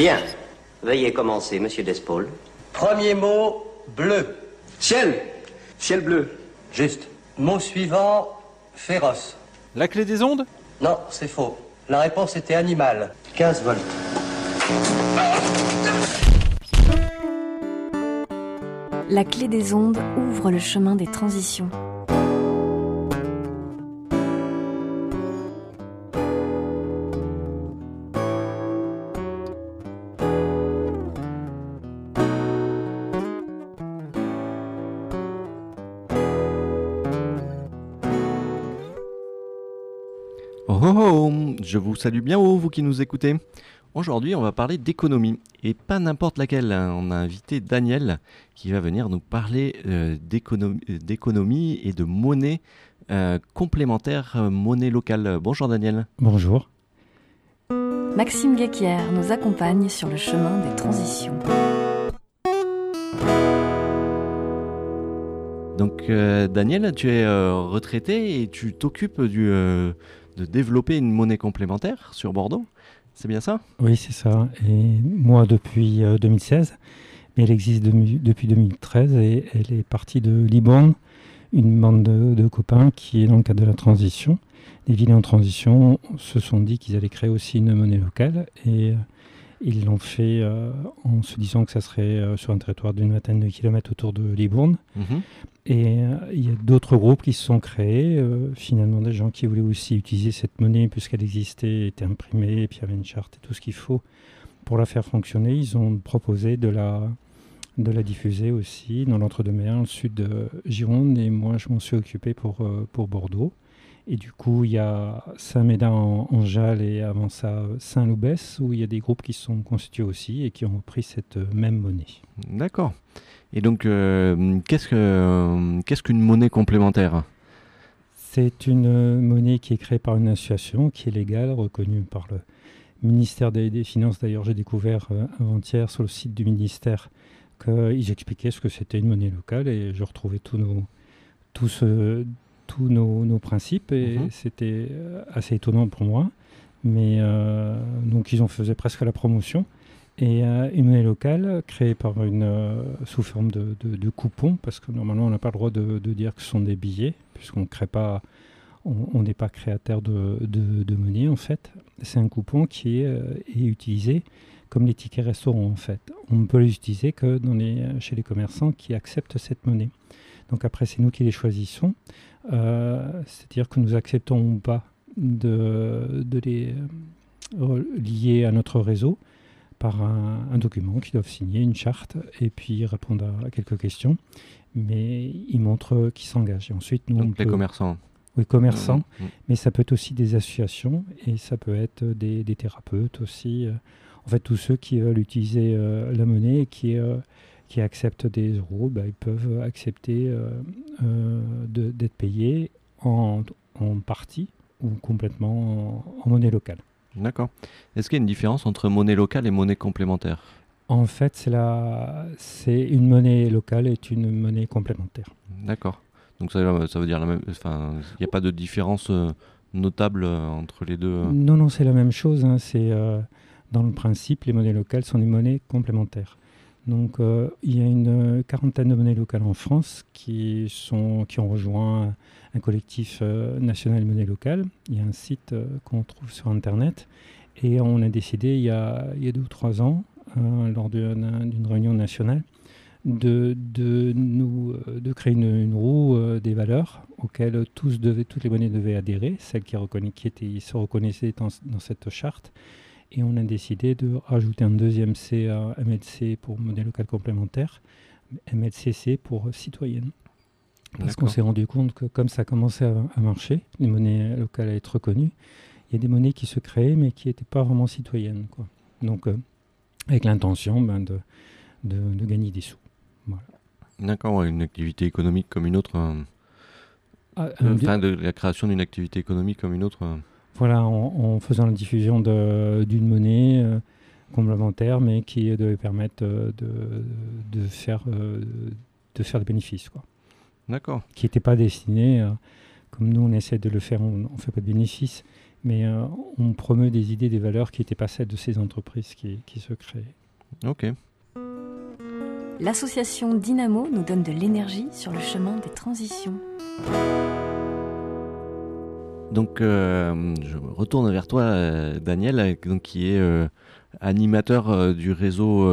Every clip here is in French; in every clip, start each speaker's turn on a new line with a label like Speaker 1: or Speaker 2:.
Speaker 1: Bien. Veuillez commencer, monsieur Despaul.
Speaker 2: Premier mot, bleu.
Speaker 3: Ciel Ciel bleu. Juste.
Speaker 2: Mot suivant, féroce.
Speaker 4: La clé des ondes?
Speaker 2: Non, c'est faux. La réponse était animal. 15 volts.
Speaker 5: La clé des ondes ouvre le chemin des transitions.
Speaker 6: Je vous salue bien haut, vous qui nous écoutez. Aujourd'hui, on va parler d'économie, et pas n'importe laquelle. hein. On a invité Daniel qui va venir nous parler euh, d'économie d'économie et de monnaie euh, complémentaire, euh, monnaie locale. Bonjour Daniel.
Speaker 7: Bonjour.
Speaker 5: Maxime Guéquière nous accompagne sur le chemin des transitions.
Speaker 6: Donc euh, Daniel, tu es euh, retraité et tu t'occupes du, euh, de développer une monnaie complémentaire sur Bordeaux. C'est bien ça?
Speaker 7: Oui, c'est ça. Et moi, depuis euh, 2016, mais elle existe depuis 2013 et elle est partie de Liban, une bande de, copains qui est dans le cadre de la transition. Les villes en transition se sont dit qu'ils allaient créer aussi une monnaie locale et euh, ils l'ont fait euh, en se disant que ça serait euh, sur un territoire d'une vingtaine de kilomètres autour de Libourne.
Speaker 6: Mhm.
Speaker 7: Et euh, il y a d'autres groupes qui se sont créés, finalement des gens qui voulaient aussi utiliser cette monnaie puisqu'elle existait, était imprimée, et puis il y avait une charte et tout ce qu'il faut pour la faire fonctionner. Ils ont proposé de la, de la diffuser aussi dans l'entre-deux-mer, le sud de Gironde, et moi je m'en suis occupé pour, pour Bordeaux. Et du coup, il y a Saint-Médard en, en Jalles et avant ça Saint-Loubès, où il y a des groupes qui se sont constitués aussi et qui ont repris cette même monnaie.
Speaker 6: D'accord. Et donc, euh, qu'est-ce que euh, qu'est-ce qu'une monnaie complémentaire?
Speaker 7: C'est une euh, monnaie qui est créée par une association qui est légale, reconnue par le ministère des, des Finances. D'ailleurs, j'ai découvert euh, avant-hier sur le site du ministère qu'ils expliquaient ce que c'était une monnaie locale et je retrouvais tous nos, tous, euh, tous nos, nos principes et
Speaker 6: Mhm.
Speaker 7: c'était euh, assez étonnant pour moi. Mais euh, donc, ils en faisaient presque la promotion. Et euh, une monnaie locale créée par une, euh, sous forme de, de, de coupons, parce que normalement on n'a pas le droit de, de dire que ce sont des billets, puisqu'on crée pas, on n'est pas créateur de, monnaie en fait. C'est un coupon qui est, est utilisé comme les tickets restaurants en fait. On ne peut les utiliser que dans les, chez les commerçants qui acceptent cette monnaie. Donc après c'est nous qui les choisissons, c'est-à-dire que nous acceptons ou pas de, de les euh, lier à notre réseau par un, un document qu'ils doivent signer, une charte, et puis répondre à, quelques questions. Mais ils montrent qu'ils s'engagent. Et ensuite, nous, on
Speaker 6: Donc les
Speaker 7: peut-
Speaker 6: commerçants.
Speaker 7: oui, commerçants,
Speaker 6: Mhm.
Speaker 7: mais ça peut être aussi des associations et ça peut être des, des thérapeutes aussi. euh, En fait, tous ceux qui veulent utiliser euh, la monnaie et qui, euh, qui acceptent des euros, bah, ils peuvent accepter euh, euh, d'être payés en, en partie ou complètement en, en monnaie locale.
Speaker 6: D'accord. Est-ce qu'il y a une différence entre monnaie locale et monnaie complémentaire?
Speaker 7: En fait, c'est la- une monnaie locale est une monnaie complémentaire.
Speaker 6: D'accord. Donc ça, ça veut dire la même. Enfin, il n'y a pas de différence euh, notable entre les deux.
Speaker 7: Non, non, c'est la même chose. hein, C'est dans le principe, les monnaies locales sont des monnaies complémentaires. Donc, euh, il y a une euh, quarantaine de monnaies locales en France qui sont qui ont rejoint un collectif euh, national monnaie locale. Il y a un site qu'on trouve sur Internet et on a décidé il y a, deux ou trois ans, lors d'une réunion nationale, de, de, nous, de créer une, roue des valeurs auxquelles tous devaient, toutes les monnaies devaient adhérer, celles qui, qui se reconnaissaient dans cette charte. Et on a décidé de rajouter un deuxième C à MLC pour monnaie locale complémentaire, MLCC pour citoyenne. Parce qu'on s'est rendu compte que comme ça commençait à, à marcher, les monnaies locales à être reconnues, il y a des monnaies qui se créaient mais qui n'étaient pas vraiment citoyennes. Quoi. Donc, euh, avec l'intention ben, de, de, de gagner des sous.
Speaker 6: D'accord, une activité économique comme une autre. euh,
Speaker 7: Ah,
Speaker 6: euh, Enfin, de la création d'une activité économique comme une autre.
Speaker 7: Voilà, en, en faisant la diffusion de- d'une monnaie euh, complémentaire, mais qui devait permettre euh, de, de faire, euh, de faire des bénéfices, quoi.
Speaker 6: D'accord.
Speaker 7: Qui n'était pas destiné, euh, comme nous on essaie de le faire, on ne fait pas de bénéfices, mais on promeut des idées, des valeurs qui n'étaient pas celles de ces entreprises qui, qui se créent.
Speaker 6: Ok.
Speaker 5: L'association Dynamo nous donne de l'énergie sur le chemin des transitions.
Speaker 6: Donc, euh, je me retourne vers toi, euh, Daniel, donc, qui est euh, animateur du réseau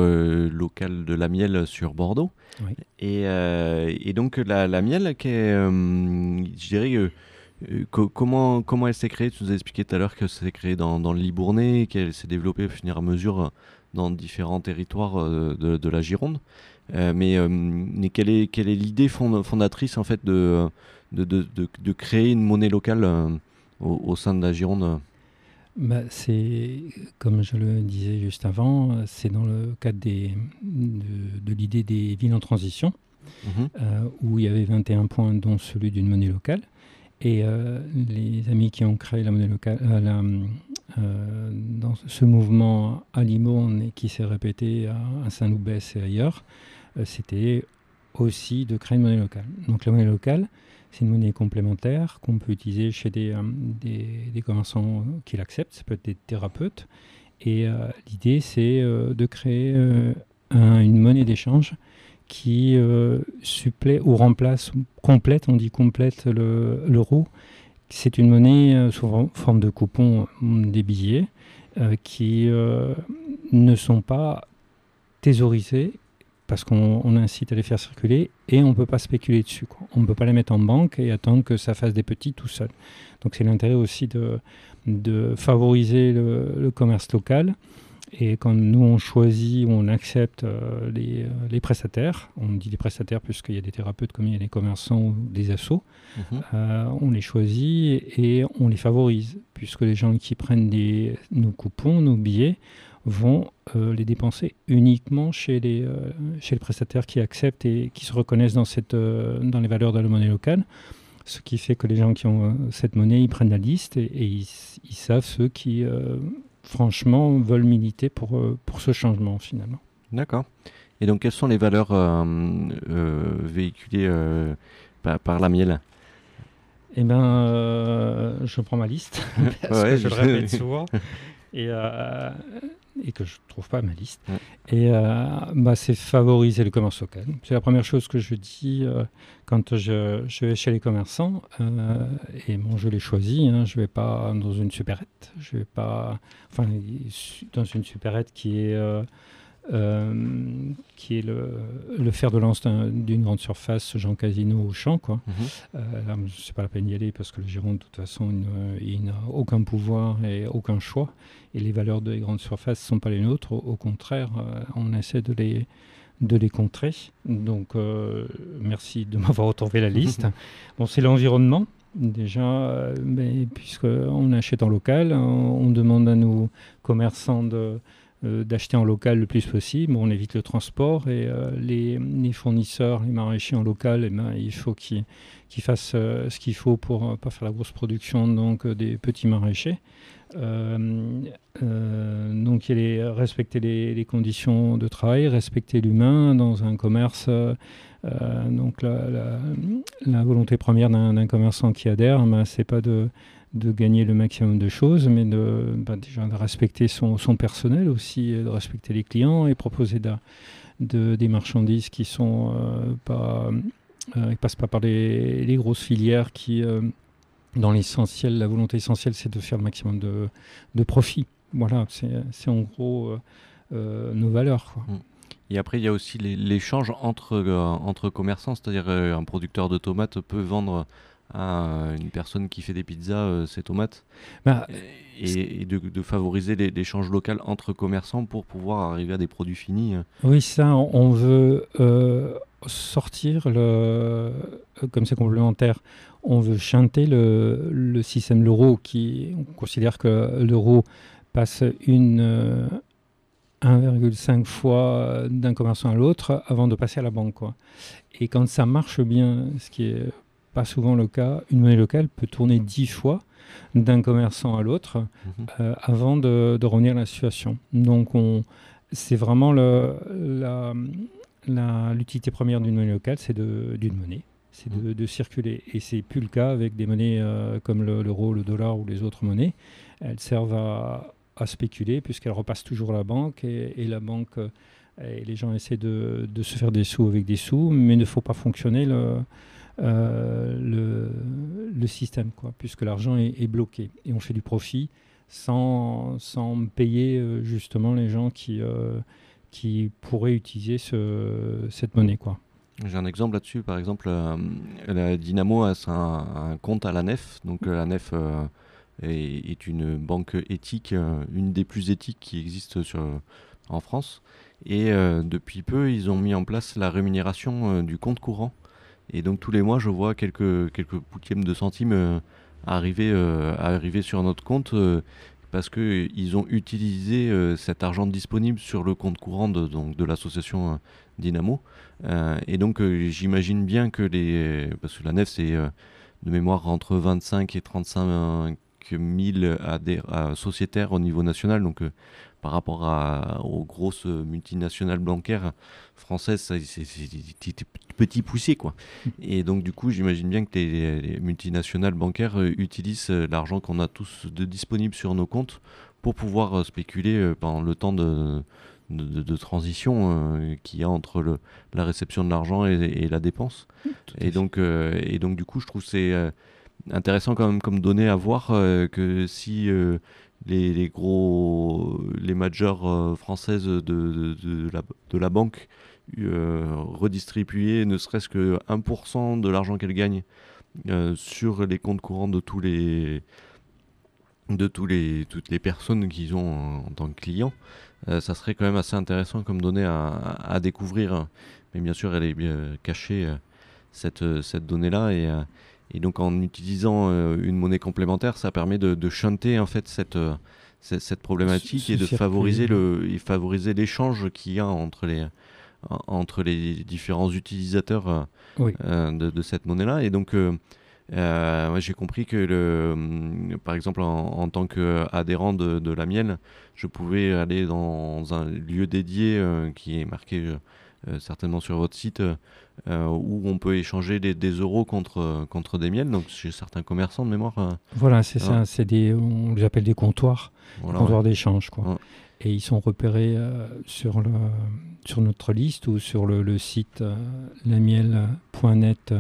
Speaker 6: local de la miel sur Bordeaux.
Speaker 7: Oui.
Speaker 6: Et, et, donc, la, la miel, qui est, je dirais, comment, comment elle s'est créée? Tu nous as expliqué tout à l'heure que s'est créée dans, dans le Libournais, qu'elle s'est développée au fur et à mesure dans différents territoires de, de la Gironde. Euh, mais, euh, mais, quelle est, quelle est l'idée fondatrice en fait de, de, de, de, créer une monnaie locale au, au, sein de la Gironde
Speaker 7: bah, c'est, comme je le disais juste avant, c'est dans le cadre des, de, l'idée des villes en transition, mmh. euh, où il y avait 21 points, dont celui d'une monnaie locale. Et euh, les amis qui ont créé la monnaie locale, euh, la, dans ce mouvement à et qui s'est répété à, à Saint-Loubès et ailleurs, c'était aussi de créer une monnaie locale. Donc la monnaie locale, c'est une monnaie complémentaire qu'on peut utiliser chez des, euh, des, commerçants qui l'acceptent, ça peut être des thérapeutes. Et euh, l'idée, c'est de créer une monnaie d'échange qui supplée ou remplace, complète, on dit complète l'euro. c'est une monnaie sous forme de coupons, des billets, qui ne sont pas thésaurisés parce qu'on incite à les faire circuler et on ne peut pas spéculer dessus. Quoi. On ne peut pas les mettre en banque et attendre que ça fasse des petits tout seul. Donc c'est l'intérêt aussi de, de favoriser le, commerce local. Et quand nous on choisit ou on accepte euh, les, euh, les, prestataires, on dit les prestataires puisqu'il y a des thérapeutes comme il y a des commerçants ou des assos, mhm. euh, on les choisit et on les favorise puisque les gens qui prennent des, nos coupons, nos billets, vont euh, les dépenser uniquement chez les, euh, chez les prestataires qui acceptent et qui se reconnaissent dans, cette, euh, dans les valeurs de la monnaie locale. Ce qui fait que les gens qui ont cette monnaie, ils prennent la liste et, ils, savent ceux qui, franchement, veulent militer pour, pour ce changement finalement.
Speaker 6: D'accord. Et donc, quelles sont les valeurs véhiculées par, par, la miel?
Speaker 7: Eh bien, je prends ma liste, parce que je le répète souvent. Et et que je ne trouve pas ma liste. Et euh, bah, c'est favoriser le commerce local. C'est la première chose que je dis euh, quand je, je, vais chez les commerçants. Euh, et bon, je les choisis. Hein, je ne vais pas dans une supérette. Je vais pas. Enfin, dans une supérette qui est euh, qui est le, le, fer de lance d'une grande surface, Jean Casino au champ. Quoi. Mhm. Euh, là, c'est pas la peine d'y aller parce que le Gironde, de toute façon, il, n'a aucun pouvoir et aucun choix. Et les valeurs des grandes surfaces ne sont pas les nôtres. Au, contraire, euh, on essaie de les, de les contrer. Donc, merci de m'avoir retrouvé la liste. bon, c'est l'environnement. Déjà, puisqu'on achète en local, on demande à nos commerçants de, euh, d'acheter en local le plus possible. on évite le transport et euh, les, fournisseurs, les maraîchers en local, eh ben, il faut qu'ils fassent euh, ce qu'il faut pour ne pas faire la grosse production donc, des petits maraîchers. donc il est respecter les, conditions de travail, respecter l'humain dans un commerce. donc la, volonté première d'un commerçant qui adhère, ben, c'est pas de de gagner le maximum de choses, mais de, bah, déjà de respecter son, son, personnel aussi, de respecter les clients et proposer de, des marchandises qui sont euh, pas, euh, passent pas par les, grosses filières qui, euh, dans l'essentiel, la volonté essentielle, c'est de faire le maximum de, de profit. Voilà, c'est en gros nos valeurs. Quoi. Mm.
Speaker 6: Et après, il y a aussi l'échange entre, entre commerçants, c'est-à-dire un producteur de tomates peut vendre à une personne qui fait des pizzas euh, ses tomates bah, et, de, favoriser l'échange local entre commerçants pour pouvoir arriver à des produits finis. Euh.
Speaker 7: Oui, ça, on veut euh, sortir le, comme c'est complémentaire, on veut chanter le, le système l'euro qui, on considère que l'euro passe une 1,5 fois d'un commerçant à l'autre avant de passer à la banque. Quoi. Et quand ça marche bien, ce qui est pas souvent le cas. Une monnaie locale peut tourner dix fois d'un commerçant à l'autre mhm. euh, avant de, revenir à la situation. Donc, c'est vraiment l'utilité première d'une monnaie locale, c'est d'une monnaie. c'est de, de, circuler. Et c'est plus le cas avec des monnaies comme l'euro, le, dollar ou les autres monnaies. Elles servent à, à spéculer puisqu'elles repassent toujours à la banque et, et la banque et les gens essaient de, de, se faire des sous avec des sous, mais il ne faut pas fonctionner le, euh, le, le, système, quoi, puisque l'argent est, bloqué. Et on fait du profit sans, sans payer euh, justement les gens qui, euh, qui pourraient utiliser ce, cette monnaie. Quoi.
Speaker 6: J'ai un exemple là-dessus. Par exemple, euh, la Dynamo a un, compte à la NEF. Donc la NEF est, une banque éthique, une des plus éthiques qui existent sur, en France. Et euh, depuis peu, ils ont mis en place la rémunération euh, du compte courant. Et donc tous les mois, je vois quelques, quelques de centimes euh, arriver, arriver sur notre compte parce qu'ils ont utilisé cet argent disponible sur le compte courant de, de l'association Dynamo. et donc j'imagine bien que les... Parce que la nef, c'est de mémoire entre 25 et 35 000 sociétaires au niveau national. Donc par rapport à, aux grosses multinationales bancaires françaises, c'est petit poussé quoi. Et donc du coup, j'imagine bien que les, les, multinationales bancaires euh, utilisent euh, l'argent qu'on a tous de disponible sur nos comptes pour pouvoir euh, spéculer pendant le temps de, de, de, de transition euh, qu'il y a entre le, la réception de l'argent et, et, la dépense. Et donc, euh, et donc du coup, je trouve c'est euh, intéressant quand même comme données à voir que si les, les, gros les majors euh, françaises de, la, banque euh, redistribuer ne serait-ce que 1% de l'argent qu'elles gagnent euh, sur les comptes courants de tous les de tous les toutes les personnes qu'ils ont en, tant que clients. Ça serait quand même assez intéressant comme donnée à, découvrir. Mais bien sûr elle est cachée cette, cette donnée là et donc en utilisant une monnaie complémentaire, ça permet de, chanter en fait cette, cette, problématique ce, ce et de favoriser le et favoriser l'échange qu'il y a entre les entre les différents utilisateurs euh,
Speaker 7: oui.
Speaker 6: de, de, cette monnaie-là. Et donc euh, j'ai compris que le, par exemple en, en tant qu'adhérent de, de la mienne, je pouvais aller dans un lieu dédié qui est marqué euh, certainement sur votre site, euh, où on peut échanger des, des, euros contre, contre des miels. Donc chez certains commerçants de mémoire. Euh,
Speaker 7: voilà, c'est ça. C'est des, on les appelle des comptoirs, voilà, comptoirs ouais. d'échange, quoi. Et ils sont repérés euh, sur, le, sur notre liste ou sur le, le site euh, lamiel.net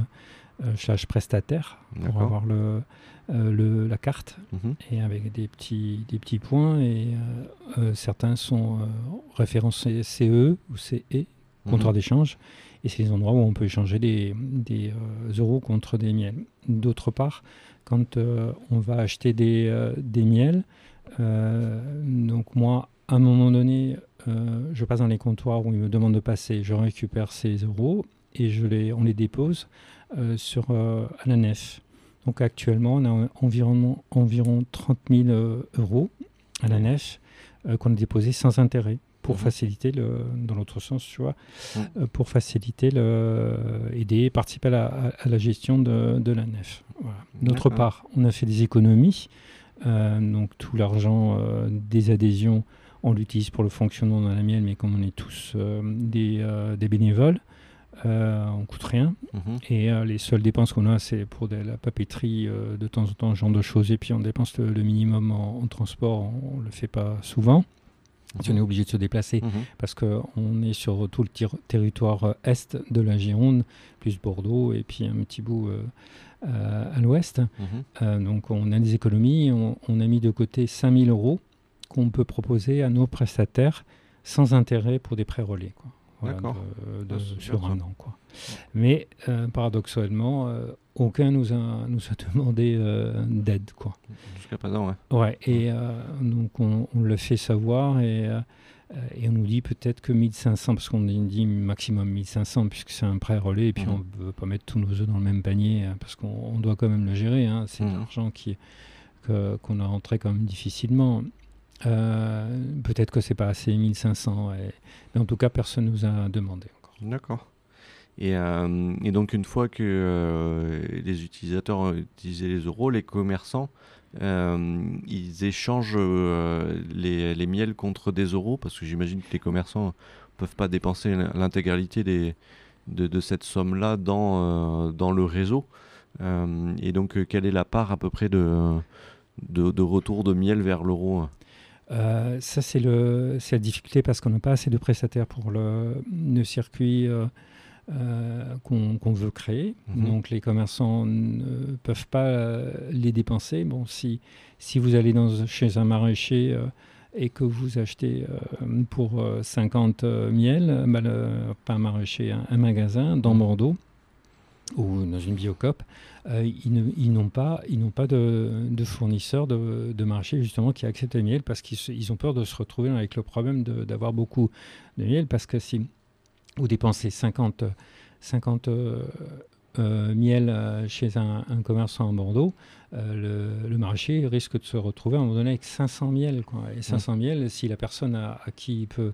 Speaker 7: slash prestataire pour avoir le, euh, le, la carte
Speaker 6: -hmm.
Speaker 7: et avec des petits, des petits points et euh, euh, certains sont référencés CE ou CE comptoir mmh. d'échange. Et c'est les endroits où on peut échanger des, euh, euros contre des miels. D'autre part, quand euh, on va acheter des, euh, miels, donc moi, à un moment donné, je passe dans les comptoirs où ils me demandent de passer, je récupère ces euros et je les, on les dépose sur, à la nef. Donc actuellement, on a environ, environ 30 000 euros à la nef qu'on a déposé sans intérêt pour mmh. faciliter le dans l'autre sens tu vois mmh. euh, pour faciliter le aider participer à la, à la gestion de, de la nef voilà. d'autre part on a fait des économies euh, donc tout l'argent euh, des adhésions on l'utilise pour le fonctionnement de la mienne mais comme on est tous euh, des, des bénévoles on coûte rien
Speaker 6: mmh.
Speaker 7: et les seules dépenses qu'on a c'est pour de la papeterie de temps en temps ce genre de choses et puis on dépense le, le minimum en, en transport on, on le fait pas souvent si on est obligé de se déplacer, mmh. parce qu'on est sur tout le territoire euh, est de la Gironde, plus Bordeaux, et puis un petit bout euh, euh, à l'ouest. Mmh. Euh, donc on a des économies, on, on, a mis de côté 5000 euros qu'on peut proposer à nos prestataires sans intérêt pour des prêts relais. Quoi. Voilà, de, de, ah, sur un an. Quoi. Ouais. Mais paradoxalement, aucun nous a, nous a demandé euh, d'aide.
Speaker 6: Jusqu'à présent, ouais.
Speaker 7: Ouais, et euh, donc on, on, le fait savoir et, euh, et on nous dit peut-être que 1500, parce qu'on dit maximum 1500 puisque c'est un prêt relais et puis mmh. on ne veut pas mettre tous nos œufs dans le même panier hein, parce qu'on doit quand même le gérer. Hein, c'est mmh. de l'argent qui qu'on qu a rentré quand même difficilement. Euh, peut-être que c'est pas assez 1500, et... mais en tout cas personne nous a demandé encore.
Speaker 6: D'accord. Et, euh, et, donc une fois que euh, les utilisateurs ont utilisé les euros, les commerçants, euh, ils échangent euh, les, les, miels contre des euros, parce que j'imagine que les commerçants ne peuvent pas dépenser l'intégralité des, de, cette somme-là dans, dans le réseau. et donc, quelle est la part à peu près de, de, retour de miel vers l'euro
Speaker 7: ça, c'est la difficulté parce qu'on n'a pas assez de prestataires pour le, le circuit euh, qu'on veut créer. Mhm. Donc les commerçants ne peuvent pas euh, les dépenser. Bon, si, si vous allez dans, chez un maraîcher euh, et que vous achetez pour 50 miel, bah, pas un maraîcher, un, magasin dans mhm. Bordeaux ou dans une biocop, ils n'ont pas, ils pas de, de fournisseurs de, de, marché justement qui acceptent le miel parce qu'ils ont peur de se retrouver avec le problème d'avoir beaucoup de miel parce que si vous dépensez 50, 50 euh, euh, miel euh, chez un, commerçant à Bordeaux, le, marché risque de se retrouver à un moment donné avec 500 miel. Quoi. Et 500 miel, si la personne à, qui il peut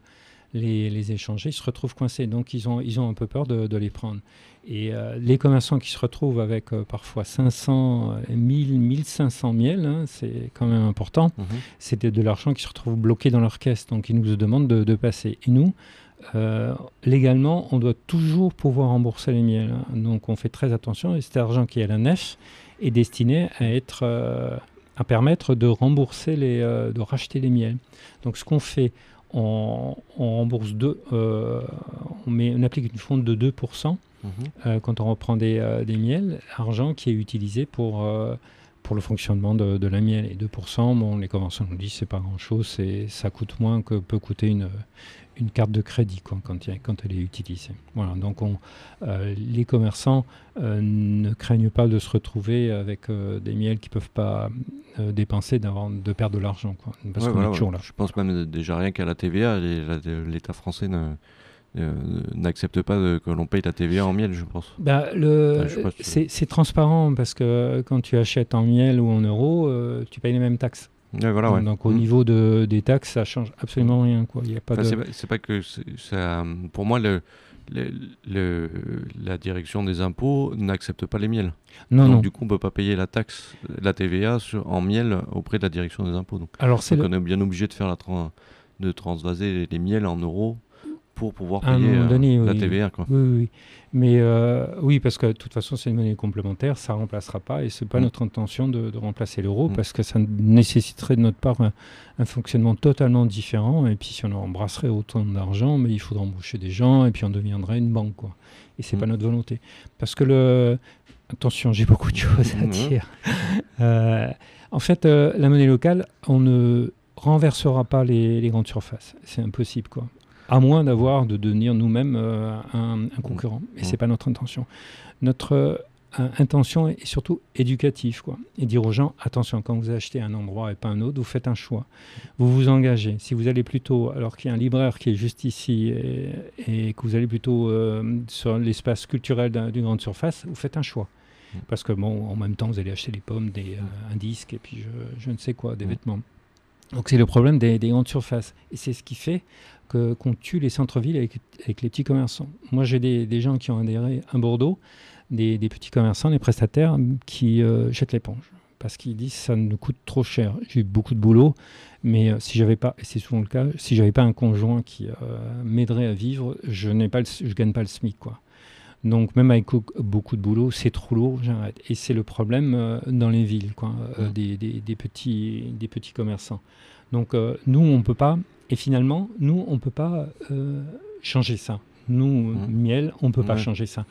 Speaker 7: les, échanger, se retrouve coincé. Donc ils ont, ils ont un peu peur de, les prendre. Et les commerçants qui se retrouvent avec parfois 500, 1000, 1500 miel, hein, c'est quand même important, mhm. c'est de, l'argent qui se retrouve bloqué dans leur caisse. Donc ils nous demandent de, de passer. Et nous, euh, légalement, on doit toujours pouvoir rembourser les miels. Hein. Donc on fait très attention et cet argent qui est à la nef est destiné à être euh, à permettre de rembourser les, euh, de racheter les miels. Donc ce qu'on fait, on, rembourse deux, on, met, on applique une fonte de 2% mhm. quand on reprend des, des, miels, argent qui est utilisé pour pour le fonctionnement de, de, la miel. Et 2%, bon, les conventions nous disent c'est pas grand-chose, ça coûte moins que peut coûter une, une carte de crédit quand, quand, elle est utilisée. Voilà, donc on, euh, les commerçants euh, ne craignent pas de se retrouver avec euh, des miels qu'ils ne peuvent pas dépenser, de perdre de l'argent. Parce qu'on est toujours là.
Speaker 6: Je pense même déjà rien qu'à la TVA, l'État français n'accepte pas que l'on paye la TVA en miel, je pense.
Speaker 7: Bah, le, c'est transparent parce que quand tu achètes en miel ou en euros, tu payes les mêmes taxes donc, au mm. niveau de, des taxes, ça change absolument rien. Quoi. Il y a pas
Speaker 6: C'est pas que ça. Pour moi, le, le, la direction des impôts n'accepte pas les miels.
Speaker 7: Non, donc,
Speaker 6: Du coup, on peut pas payer la taxe, la TVA sur, en miel auprès de la direction des impôts. Donc,
Speaker 7: Alors,
Speaker 6: donc on est bien obligé de faire la de transvaser les miels en euros pour pouvoir payer euh, la TVA. Quoi.
Speaker 7: Oui, oui, Mais euh, oui, parce que de toute façon, c'est une monnaie complémentaire, ça ne remplacera pas, et ce n'est pas mm. notre intention de, remplacer l'euro, mm. parce que ça nécessiterait de notre part un, fonctionnement totalement différent, et puis si on embrasserait autant d'argent, mais il faudrait embaucher des gens, et puis on deviendrait une banque. Quoi. Et ce n'est pas mm. notre volonté. Parce que le... Attention, j'ai beaucoup de choses à dire. Euh, en fait, la monnaie locale, on ne renversera pas les, les grandes surfaces. C'est impossible, quoi à moins d'avoir de devenir nous-mêmes euh, un, concurrent. Et mmh. c'est pas notre intention. Notre euh, intention est surtout éducative, quoi. Et dire aux gens attention, quand vous achetez un endroit et pas un autre, vous faites un choix. Vous vous engagez. Si vous allez plutôt, alors qu'il y a un libraire qui est juste ici et, que vous allez plutôt euh, sur l'espace culturel d'une grande surface, vous faites un choix. Mmh. Parce que bon, en même temps, vous allez acheter des pommes, des, un disque et puis je, je ne sais quoi, des mmh. vêtements. Donc c'est le problème des, grandes surfaces. Et c'est ce qui fait qu'on tue les centres-villes avec, les petits commerçants. Moi j'ai des, gens qui ont adhéré à Bordeaux, des, petits commerçants, des prestataires qui euh, jettent l'éponge. Parce qu'ils disent ça nous coûte trop cher. J'ai eu beaucoup de boulot, mais euh, si j'avais pas, et c'est souvent le cas, si j'avais pas un conjoint qui euh, m'aiderait à vivre, je n'ai pas, je gagne pas le SMIC quoi. Donc même avec beaucoup de boulot, c'est trop lourd, j'arrête. Et c'est le problème euh, dans les villes, quoi, des, des, petits, des petits commerçants. Donc nous, on ne peut pas, et finalement, nous, on ne peut pas changer ça. Nous, mmh. miel, on ne peut pas changer ça.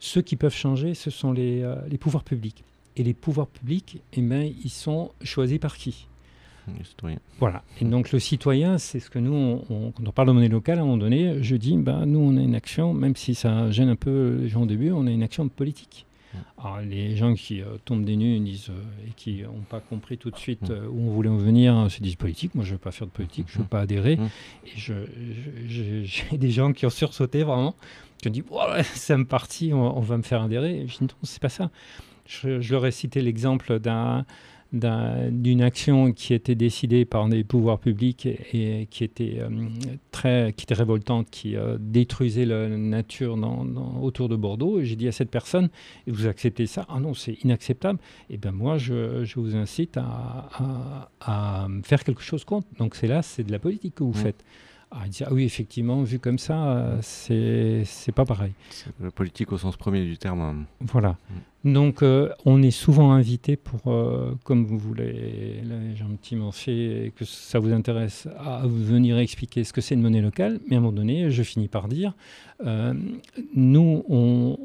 Speaker 7: Ceux qui peuvent changer, ce sont les, les pouvoirs publics. Et les pouvoirs publics, eh ben, ils sont choisis par qui? Voilà. Et donc le citoyen, c'est ce que nous, on, quand on parle de monnaie locale, à un moment donné, je dis, bah, nous, on a une action, même si ça gêne un peu les gens au début, on a une action politique. Alors, les gens qui euh, tombent des nues disent, euh, et qui n'ont pas compris tout de suite euh, où on voulait en venir se disent politique. Moi, je ne veux pas faire de politique, je ne veux pas adhérer. Et j'ai des gens qui ont sursauté vraiment, qui ont dit c'est un parti, on, va me faire adhérer. Et je dis non, c'est pas ça. Je, je leur ai cité l'exemple d'un d'une action qui était décidée par des pouvoirs publics et, qui était euh, très qui était révoltante, qui euh, détruisait la nature dans, autour de Bordeaux. J'ai dit à cette personne, vous acceptez ça? Ah non, c'est inacceptable. Eh bien moi, je, je, vous incite à, à, faire quelque chose contre. Donc c'est là, c'est de la politique que vous faites. Ah, il dit, ah oui, effectivement, vu comme ça, c'est c'est pas pareil.
Speaker 6: La politique au sens premier du terme. hein.
Speaker 7: Voilà. Donc, euh, on est souvent invité pour, euh, comme vous gentiment fait, et que ça vous intéresse, à venir expliquer ce que c'est une monnaie locale. Mais à un moment donné, je finis par dire, euh, nous, on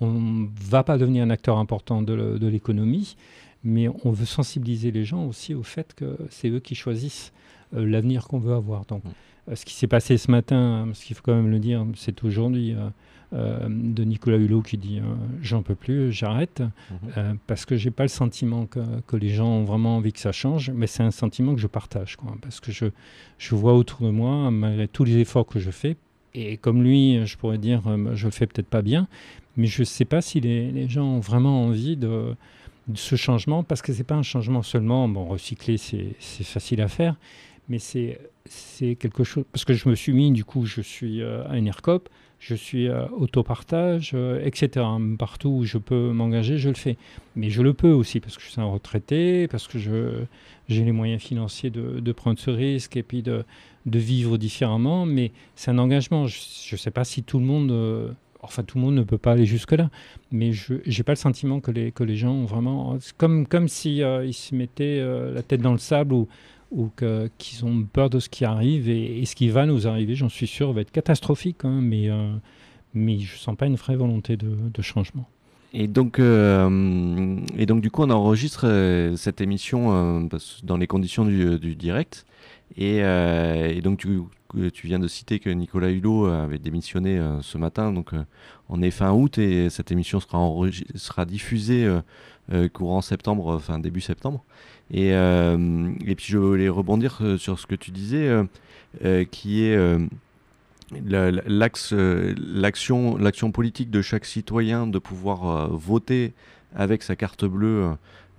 Speaker 7: ne va pas devenir un acteur important de, l'économie, mais on veut sensibiliser les gens aussi au fait que c'est eux qui choisissent euh, l'avenir qu'on veut avoir. Donc,
Speaker 6: Mm.
Speaker 7: Euh, ce qui s'est passé ce matin, parce qu'il faut quand même le dire, c'est aujourd'hui euh, euh, de Nicolas Hulot qui dit euh, j'en peux plus, j'arrête, euh, parce que j'ai pas le sentiment que, que les gens ont vraiment envie que ça change, mais c'est un sentiment que je partage, quoi, parce que je, je vois autour de moi, malgré tous les efforts que je fais, et comme lui, je pourrais dire euh, je le fais peut-être pas bien, mais je sais pas si les, les gens ont vraiment envie de, de ce changement, parce que c'est pas un changement seulement, bon, recycler c'est c'est facile à faire, mais c'est quelque chose, parce que je me suis mis, du coup, je suis euh, à une ERCOP, je suis euh, autopartage, euh, etc. Partout où je peux m'engager, je le fais. Mais je le peux aussi parce que je suis un retraité, parce que j'ai les moyens financiers de, prendre ce risque et puis de, de vivre différemment. Mais c'est un engagement. Je ne sais pas si tout le monde... Enfin, tout le monde ne peut pas aller jusque-là, mais je n'ai pas le sentiment que les, que les gens ont vraiment... Comme, comme si se mettaient la tête dans le sable ou, ou qu'ils ont peur de ce qui arrive et, ce qui va nous arriver, j'en suis sûr, va être catastrophique, hein, mais, euh, mais je sens pas une vraie volonté de, changement.
Speaker 6: Et donc, euh, et donc, du coup, on enregistre euh, cette émission dans les conditions du, direct. Et donc, tu, tu viens de citer que Nicolas Hulot avait démissionné euh, ce matin. Donc, euh, on est fin août et cette émission sera, diffusée euh, euh, courant septembre, enfin début septembre. Et, euh, et puis, je voulais rebondir euh, sur ce que tu disais, euh, euh, qui est euh, euh, l'action, politique de chaque citoyen de pouvoir euh, voter avec sa carte bleue euh,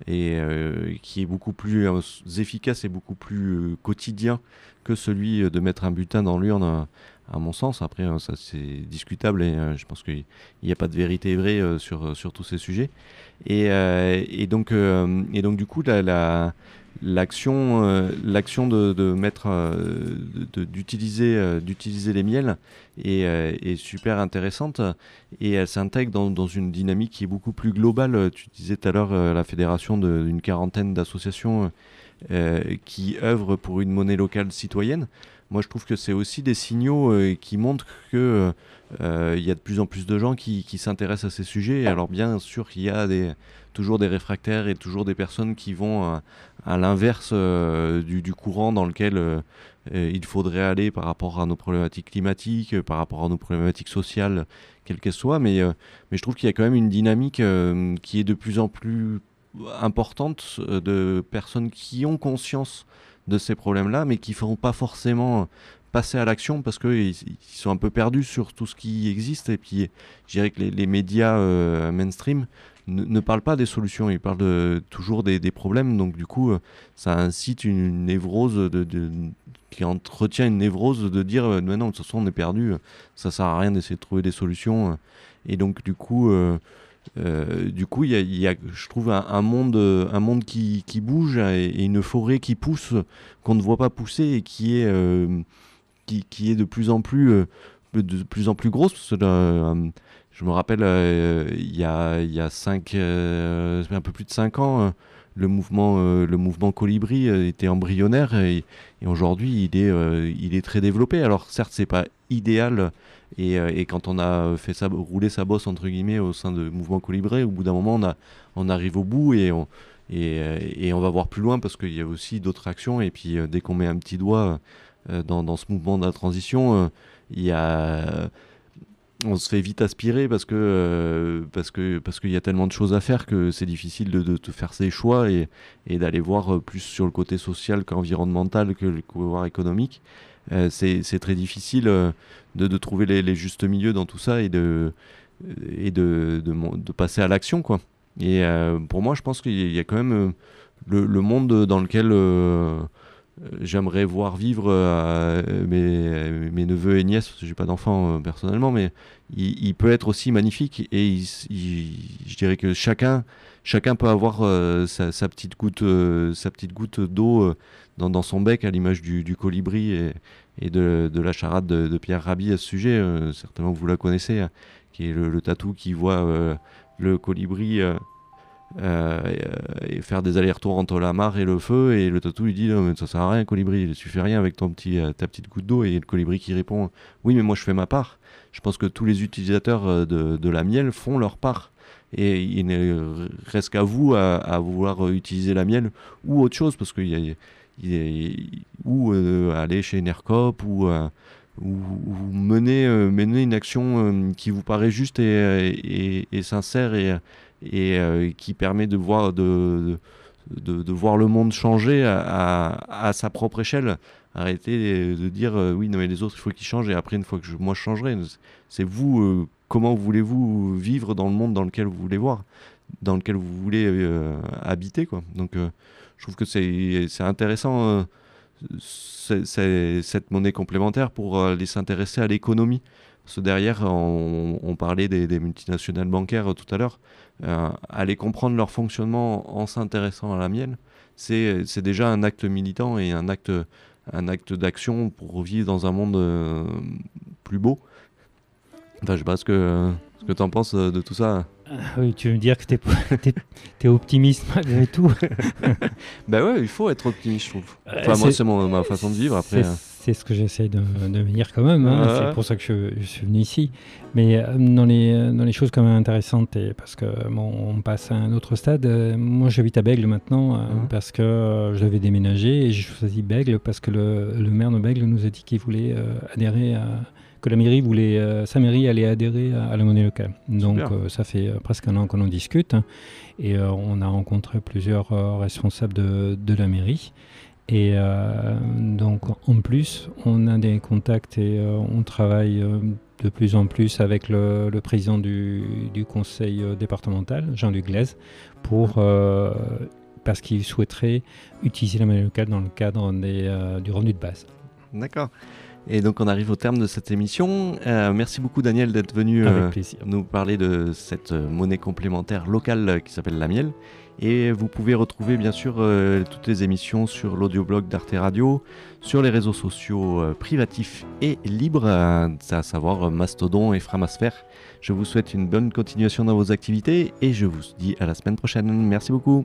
Speaker 6: et euh, qui est beaucoup plus euh, efficace et beaucoup plus euh, quotidien que celui de mettre un bulletin dans l'urne, à mon sens. Après, euh, ça c'est discutable et euh, je pense qu'il n'y a pas de vérité vraie euh, sur, sur tous ces sujets. Et, euh, donc, euh, et donc, du coup, la, la- l'action, euh, l'action de, de mettre, euh, d'utiliser, euh, d'utiliser les miels est, euh, est super intéressante et elle s'intègre dans, dans une dynamique qui est beaucoup plus globale. Tu disais tout à l'heure euh, la fédération d'une quarantaine d'associations euh, qui œuvrent pour une monnaie locale citoyenne. Moi, je trouve que c'est aussi des signaux euh, qui montrent que euh, il y a de plus en plus de gens qui, s'intéressent à ces sujets. Alors bien sûr qu'il y a toujours des réfractaires et toujours des personnes qui vont à, à l'inverse euh, du, courant dans lequel euh, euh, il faudrait aller par rapport à nos problématiques climatiques, euh, par rapport à nos problématiques sociales, quelles qu'elles soient. Mais, euh, je trouve qu'il y a quand même une dynamique euh, qui est de plus en plus importante euh, de personnes qui ont conscience de ces problèmes-là, mais qui ne feront pas forcément passer à l'action parce qu'ils ils sont un peu perdus sur tout ce qui existe. Et puis, je dirais que les, médias euh, mainstream ne, parlent pas des solutions, ils parlent toujours des, problèmes. Donc, du coup, euh, ça incite une névrose de, qui entretient une névrose de dire euh, non, de toute façon, on est perdu, ça sert à rien d'essayer de trouver des solutions. Et donc, du coup, euh, euh, du coup, il y a, je trouve, un, monde, un monde qui, bouge et, une forêt qui pousse, qu'on ne voit pas pousser et qui est, euh, qui, est de plus en plus, euh, de plus en plus grosse. Je me rappelle, il y a, y a cinq, un peu plus de 5 ans, le mouvement, euh, le mouvement Colibri euh, était embryonnaire et, aujourd'hui il est, euh, il est très développé. Alors certes, c'est pas idéal et, quand on a fait ça, rouler sa bosse entre guillemets au sein de mouvement Colibri, au bout d'un moment, on, arrive au bout et on, va voir plus loin parce qu'il y a aussi d'autres actions. Et puis dès qu'on met un petit doigt dans, dans ce mouvement de la transition, il y a on se fait vite aspirer parce que euh, parce que parce qu'il y a tellement de choses à faire que c'est difficile de, de, faire ses choix et, et d'aller voir euh, plus sur le côté social qu'environnemental que le pouvoir économique. Euh, c'est très difficile de, de trouver les, justes milieux dans tout ça et de et de, de, passer à l'action quoi. Et pour moi, je pense qu'il y a- quand même le, monde dans lequel j'aimerais voir vivre euh, mes, neveux et nièces, j'ai pas d'enfants euh, personnellement, mais il, peut être aussi magnifique et je dirais que chacun, chacun peut avoir euh, sa, petite goutte, euh, sa petite goutte d'eau euh, dans, son bec à l'image du, colibri et, et de, la charade de, Pierre Rabhi à ce sujet. certainement vous la connaissez, hein, qui est le, tatou qui voit le colibri. Et faire des allers-retours entre la mare et le feu et le tatou lui dit non mais ça sert à rien colibri tu fais rien avec ton petit ta petite goutte d'eau et le colibri qui répond oui mais moi je fais ma part. Je pense que tous les utilisateurs de, de la miel font leur part. Et il ne reste qu'à vous à, vouloir utiliser la miel ou autre chose parce qu'il y a, ou euh, aller chez Nercop ou, euh, ou, mener, euh, mener une action qui vous paraît juste et, et, sincère et, et qui permet de voir, de, de, voir le monde changer à, à, sa propre échelle. Arrêtez de dire oui, non, mais les autres, il faut qu'ils changent et après, une fois que moi je changerai, c'est vous comment voulez-vous vivre dans le monde dans lequel vous voulez voir, dans lequel vous voulez euh, habiter quoi. Donc euh, je trouve que c'est intéressant euh, cette monnaie complémentaire pour aller s'intéresser à l'économie. Parce que derrière, on, parlait des, multinationales bancaires tout à l'heure. aller comprendre leur fonctionnement en s'intéressant à la mienne, c'est déjà un acte militant et un acte, un acte d'action pour vivre dans un monde plus beau je sais pas ce que, ce que tu en penses euh, de tout ça.
Speaker 7: Ah oui, tu veux me dire que tu es, optimiste malgré tout
Speaker 6: Ben ouais, il faut être optimiste, je trouve. Euh, enfin, moi, c'est ma façon de vivre. Après,
Speaker 7: c'est ce que j'essaie de, de venir quand même. Hein. C'est pour ça que je, suis venu ici. Mais euh, dans les, dans les choses quand même intéressantes, et parce que bon, on passe à un autre stade. moi, j'habite à Bègle maintenant mmh. parce que je devais déménager et j'ai choisi Bègle parce que le, le maire de Bègle nous a dit qu'il voulait adhérer à que la mairie voulait, euh, sa mairie allait adhérer à, la monnaie locale. Donc euh, ça fait euh, presque un an qu'on en discute hein. et on a rencontré plusieurs responsables de, de, la mairie. Et donc en plus, on a des contacts et on travaille de plus en plus avec le, président du, du, conseil départemental, Jean-Luc Glaise, pour parce qu'il souhaiterait utiliser la monnaie locale dans le cadre des, du revenu de base.
Speaker 6: D'accord. Et donc on arrive au terme de cette émission. Euh, merci beaucoup Daniel d'être venu euh, nous parler de cette euh, monnaie complémentaire locale qui s'appelle la miel. Et vous pouvez retrouver bien sûr toutes les émissions sur l'audioblog d'Arte Radio, sur les réseaux sociaux privatifs et libres, à savoir Mastodon et Framasphère. Je vous souhaite une bonne continuation dans vos activités et je vous dis à la semaine prochaine. Merci beaucoup.